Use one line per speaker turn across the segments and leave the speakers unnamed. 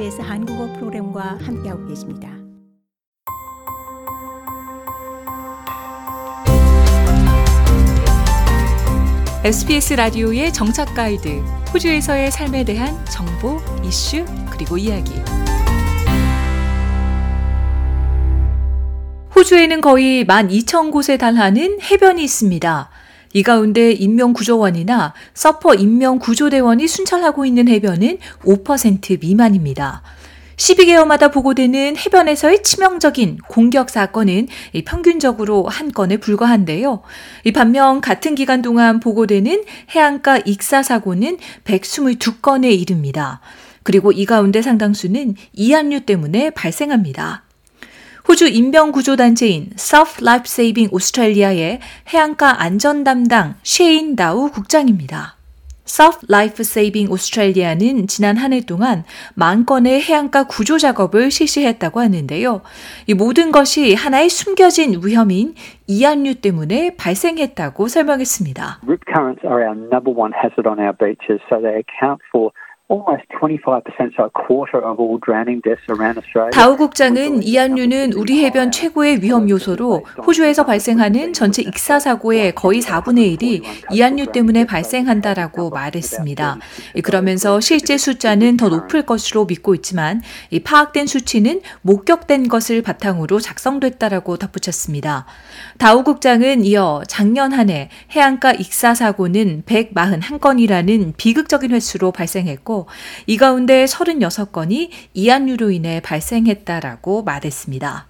SBS 한국어 프로그램과 함께하고 계십니다.
SBS 라디오의 정착 가이드, 호주에서의 삶에 대한 정보, 이슈, 그리고 이야기. 호주에는 거의 12,000곳에 달하는 해변이 있습니다. 이 가운데 인명구조원이나 서퍼 인명구조대원이 순찰하고 있는 해변은 5% 미만입니다. 12개월마다 보고되는 해변에서의 치명적인 공격 사건은 평균적으로 한 건에 불과한데요. 반면 같은 기간 동안 보고되는 해안가 익사 사고는 122건에 이릅니다. 그리고 이 가운데 상당수는 이안류 때문에 발생합니다. 호주 인명구조단체인 South Life Saving Australia의 해안가 안전 담당 셰인 다우 국장입니다. South Life Saving Australia는 지난 한 해 동안 만 건의 해안가 구조 작업을 실시했다고 하는데요. 이 모든 것이 하나의 숨겨진 위험인 이안류 때문에 발생했다고 설명했습니다.
Rip currents are our number one hazard on our beaches, so they account for
다우 국장은 이안류는 우리 해변 최고의 위험 요소로 호주에서 발생하는 전체 익사 사고의 거의 4분의 1이 이안류 때문에 발생한다라고 말했습니다. 그러면서 실제 숫자는 더 높을 것으로 믿고 있지만 파악된 수치는 목격된 것을 바탕으로 작성됐다라고 덧붙였습니다. 다우 국장은 이어 작년 한 해 해안가 익사 사고는 141건이라는 비극적인 횟수로 발생했고 이 가운데 36건이 이안류로 인해 발생했다라고 말했습니다.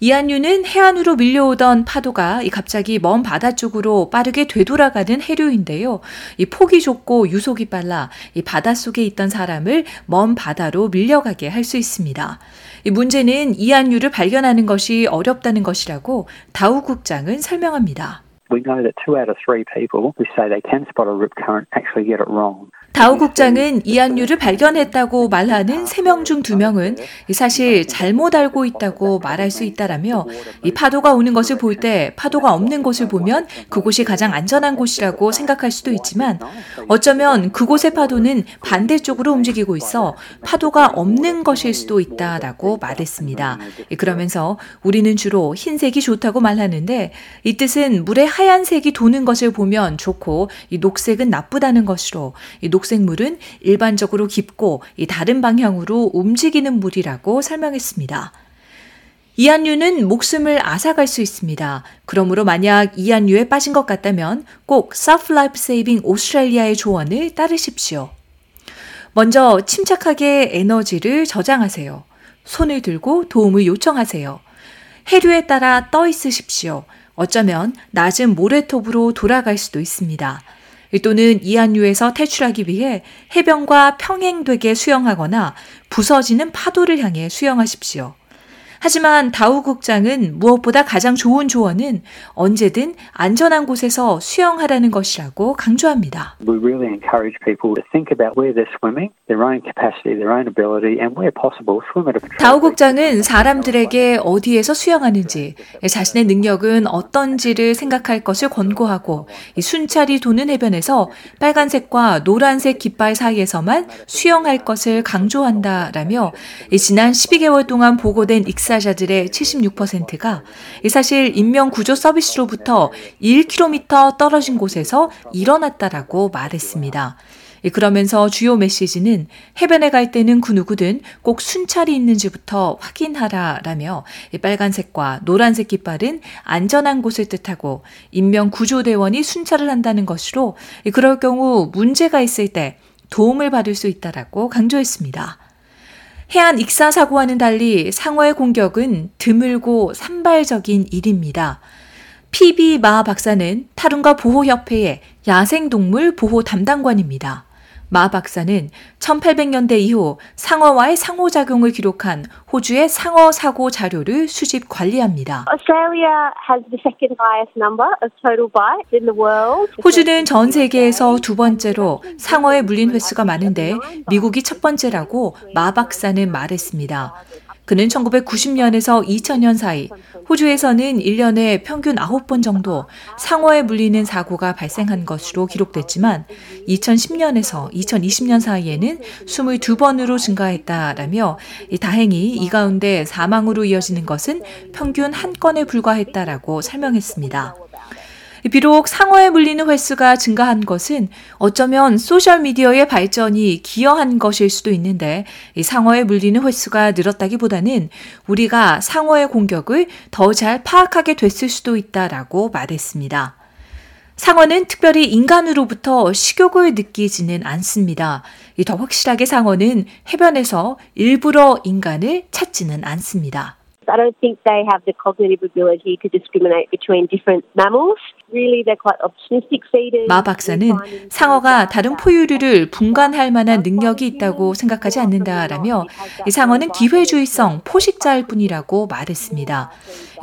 이안류는 해안으로 밀려오던 파도가 갑자기 먼 바다 쪽으로 빠르게 되돌아가는 해류인데요. 이 폭이 좁고 유속이 빨라 이 바닷속에 있던 사람을 먼 바다로 밀려가게 할 수 있습니다. 이 문제는 이안류를 발견하는 것이 어렵다는 것이라고 다우 국장은 설명합니다. We know that two out of three people who say they can spot a rip current actually get it wrong. 다우 국장은 이안류를 발견했다고 말하는 3명 중 2명은 사실 잘못 알고 있다고 말할 수 있다라며 이 파도가 오는 것을 볼 때 파도가 없는 곳을 보면 그곳이 가장 안전한 곳이라고 생각할 수도 있지만 어쩌면 그곳의 파도는 반대쪽으로 움직이고 있어 파도가 없는 것일 수도 있다라고 말했습니다. 그러면서 우리는 주로 흰색이 좋다고 말하는데 이 뜻은 물에 하얀색이 도는 것을 보면 좋고 이 녹색은 나쁘다는 것으로 이 녹 녹색물은 일반적으로 깊고 다른 방향으로 움직이는 물이라고 설명했습니다. 이안류는 목숨을 앗아갈 수 있습니다. 그러므로 만약 이안류에 빠진 것 같다면 꼭 Life Saving Australia의 조언을 따르십시오. 먼저 침착하게 에너지를 저장하세요. 손을 들고 도움을 요청하세요. 해류에 따라 떠 있으십시오. 어쩌면 낮은 모래톱으로 돌아갈 수도 있습니다. 또는 이안류에서 탈출하기 위해 해변과 평행되게 수영하거나 부서지는 파도를 향해 수영하십시오. 하지만 다우 국장은 무엇보다 가장 좋은 조언은 언제든 안전한 곳에서 수영하라는 것이라고 강조합니다.
We really encourage people to think about where they're swimming, their own capacity, their own ability, and where possible, swim at a
다우 국장은 사람들에게 어디에서 수영하는지, 자신의 능력은 어떤지를 생각할 것을 권고하고 순찰이 도는 해변에서 빨간색과 노란색 깃발 사이에서만 수영할 것을 강조한다라며 지난 12개월 동안 보고된 익사 종사자들의 76%가 사실 인명 구조 서비스로부터 1km 떨어진 곳에서 일어났다라고 말했습니다. 그러면서 주요 메시지는 해변에 갈 때는 그 누구든 꼭 순찰이 있는지부터 확인하라라며 빨간색과 노란색 깃발은 안전한 곳을 뜻하고 인명 구조대원이 순찰을 한다는 것으로 그럴 경우 문제가 있을 때 도움을 받을 수 있다라고 강조했습니다. 해안 익사 사고와는 달리 상어의 공격은 드물고 산발적인 일입니다. PB 마 박사는 타룬가 보호협회의 야생동물 보호 담당관입니다. 마 박사는 1800년대 이후 상어와의 상호작용을 기록한 호주의 상어 사고 자료를 수집 관리합니다. 호주는 전 세계에서 두 번째로 상어에 물린 횟수가 많은데 미국이 첫 번째라고 마 박사는 말했습니다. 그는 1990년에서 2000년 사이 호주에서는 1년에 평균 9번 정도 상어에 물리는 사고가 발생한 것으로 기록됐지만 2010년에서 2020년 사이에는 22번으로 증가했다라며 다행히 이 가운데 사망으로 이어지는 것은 평균 한 건에 불과했다라고 설명했습니다. 비록 상어에 물리는 횟수가 증가한 것은 어쩌면 소셜미디어의 발전이 기여한 것일 수도 있는데 이 상어에 물리는 횟수가 늘었다기보다는 우리가 상어의 공격을 더 잘 파악하게 됐을 수도 있다라고 말했습니다. 상어는 특별히 인간으로부터 식욕을 느끼지는 않습니다. 더 확실하게 상어는 해변에서 일부러 인간을 찾지는 않습니다.
I don't think they have the cognitive ability to discriminate between different mammals.
마 박사는 상어가 다른 포유류를 분간할 만한 능력이 있다고 생각하지 않는다라며 이 상어는 기회주의성 포식자일 뿐이라고 말했습니다.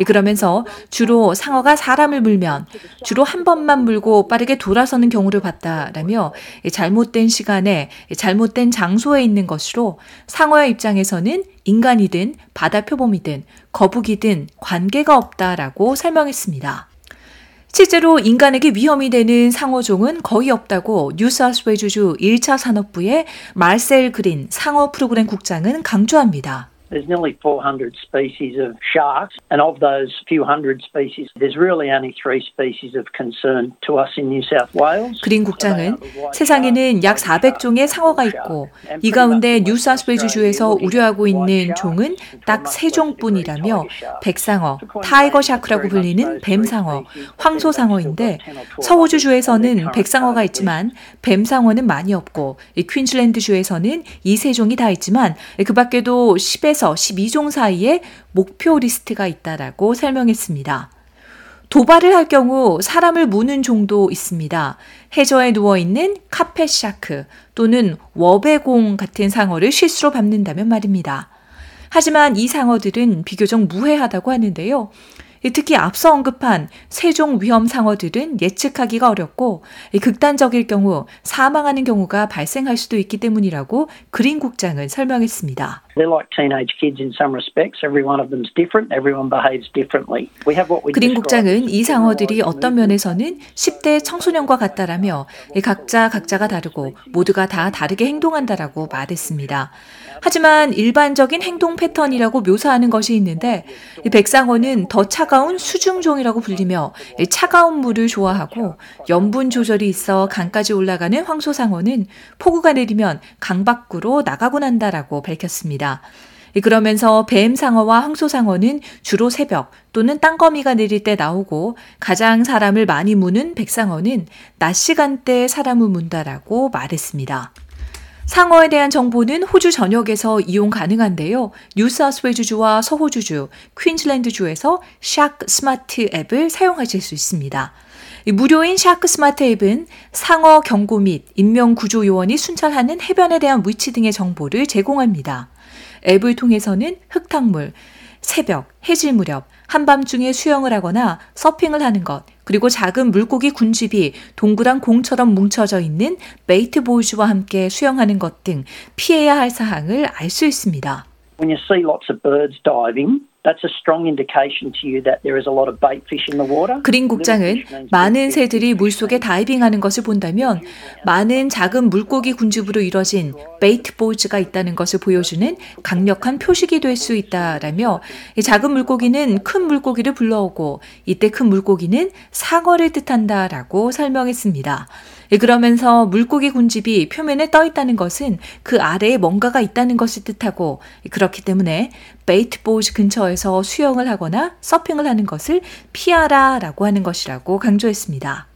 그러면서 주로 상어가 사람을 물면 주로 한 번만 물고 빠르게 돌아서는 경우를 봤다라며 잘못된 시간에 잘못된 장소에 있는 것으로 상어의 입장에서는 인간이든 바다 표범이든 거북이든 관계가 없다라고 설명했습니다. 실제로 인간에게 위험이 되는 상어종은 거의 없다고 뉴사우스웨주주 1차 산업부의 말셀 그린 상어 프로그램 국장은 강조합니다.
There's nearly 400 species of sharks, and of those few hundred species, there's really only three species of concern to us in New South Wales.
그린 국장은 세상에는 약 400종의 상어가 있고 이 가운데 뉴사우스웨일스주에서 우려하고 있는 종은 딱 3종뿐이라며 백상어, tiger shark라고 불리는 뱀상어, 황소상어인데 서호주주에서는 백상어가 있지만 뱀상어는 많이 없고 퀸즐랜드주에서는 이 세 종이 다 있지만 그 밖에도 10에서 10에서 12종 사이에 목표 리스트가 있다라고 설명했습니다. 도발을 할 경우 사람을 무는 종도 있습니다. 해저에 누워있는 carpet shark 또는 wobbegong 같은 상어를 실수로 밟는다면 말입니다. 하지만 이 상어들은 비교적 무해하다고 하는데요. 특히 앞서 언급한 세종 위험 상어들은 예측하기가 어렵고 극단적일 경우 사망하는 경우가 발생할 수도 있기 때문이라고 그린 국장은 설명했습니다. 그린 국장은 이 상어들이 어떤 면에서는 10대 청소년과 같다라며 각자 각자가 다르고 모두가 다 다르게 행동한다라고 말했습니다. 하지만 일반적인 행동 패턴이라고 묘사하는 것이 있는데 백상어는 더 차가운 수중종이라고 불리며 차가운 물을 좋아하고 염분 조절이 있어 강까지 올라가는 황소상어는 폭우가 내리면 강 밖으로 나가곤 한다라고 밝혔습니다. 그러면서 뱀상어와 황소상어는 주로 새벽 또는 땅거미가 내릴 때 나오고 가장 사람을 많이 무는 백상어는 낮 시간대에 사람을 문다라고 말했습니다. 상어에 대한 정보는 호주 전역에서 이용 가능한데요. 뉴사우스웨일스주와 서호주주, 퀸즐랜드주에서 SharkSmart 앱을 사용하실 수 있습니다. 무료인 SharkSmart 앱은 상어 경고 및 인명 구조 요원이 순찰하는 해변에 대한 위치 등의 정보를 제공합니다. 앱을 통해서는 흙탕물, 새벽, 해질 무렵, 한밤중에 수영을 하거나 서핑을 하는 것, 그리고 작은 물고기 군집이 동그란 공처럼 뭉쳐져 있는 베이트 보이즈와 함께 수영하는 것 등 피해야 할 사항을 알 수 있습니다.
When you see lots of birds diving,
그린 국장은 많은 새들이 물속에 다이빙하는 것을 본다면 많은 작은 물고기 군집으로 이뤄진 bait balls가 있다는 것을 보여주는 강력한 표식이 될 수 있다라며 작은 물고기는 큰 물고기를 불러오고 이때 큰 물고기는 상어를 뜻한다라고 설명했습니다. 예, 그러면서 물고기 군집이 표면에 떠 있다는 것은 그 아래에 뭔가가 있다는 것을 뜻하고 그렇기 때문에 bait balls 근처에서 수영을 하거나 서핑을 하는 것을 피하라 라고 하는 것이라고 강조했습니다.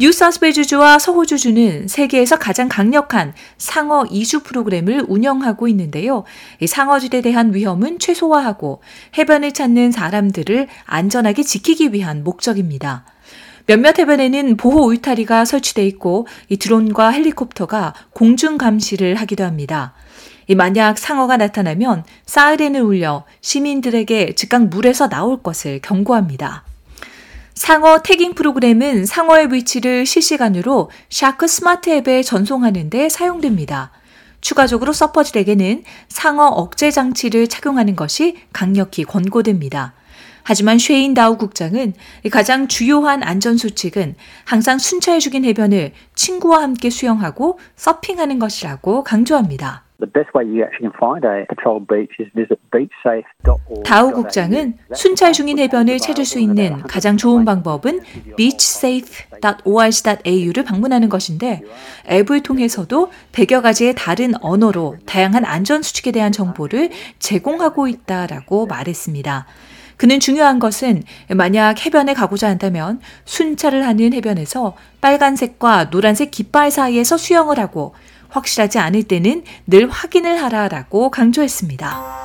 뉴사스웨주주와 서호주주는 세계에서 가장 강력한 상어 이주 프로그램을 운영하고 있는데요. 상어들에 대한 위험은 최소화하고 해변을 찾는 사람들을 안전하게 지키기 위한 목적입니다. 몇몇 해변에는 보호 울타리가 설치돼 있고 이 드론과 헬리콥터가 공중 감시를 하기도 합니다. 이 만약 상어가 나타나면 사이렌을 울려 시민들에게 즉각 물에서 나올 것을 경고합니다. 상어 tagging 프로그램은 상어의 위치를 실시간으로 Shark Smart 앱에 전송하는 데 사용됩니다. 추가적으로 서퍼들에게는 상어 억제 장치를 착용하는 것이 강력히 권고됩니다. 하지만 쉐인 다우 국장은 가장 주요한 안전 수칙은 항상 순찰 중인 해변을 친구와 함께 수영하고 서핑하는 것이라고 강조합니다. 다우 국장은 순찰 중인 해변을 찾을 수 있는 가장 좋은 방법은 beachsafe.org.au를 방문하는 것인데 앱을 통해서도 100여 가지의 다른 언어로 다양한 안전 수칙에 대한 정보를 제공하고 있다라고 말했습니다. 그는 중요한 것은 만약 해변에 가고자 한다면 순찰을 하는 해변에서 빨간색과 노란색 깃발 사이에서 수영을 하고 확실하지 않을 때는 늘 확인을 하라라고 강조했습니다.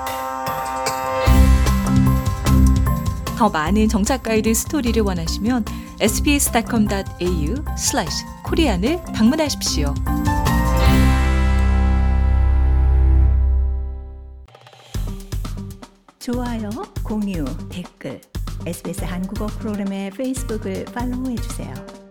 더 많은 정착 가이드 스토리를 원하시면 sbs.com.au/korean을 방문하십시오.
좋아요, 공유, 댓글, SBS 한국어 프로그램의 페이스북을 팔로우해 주세요.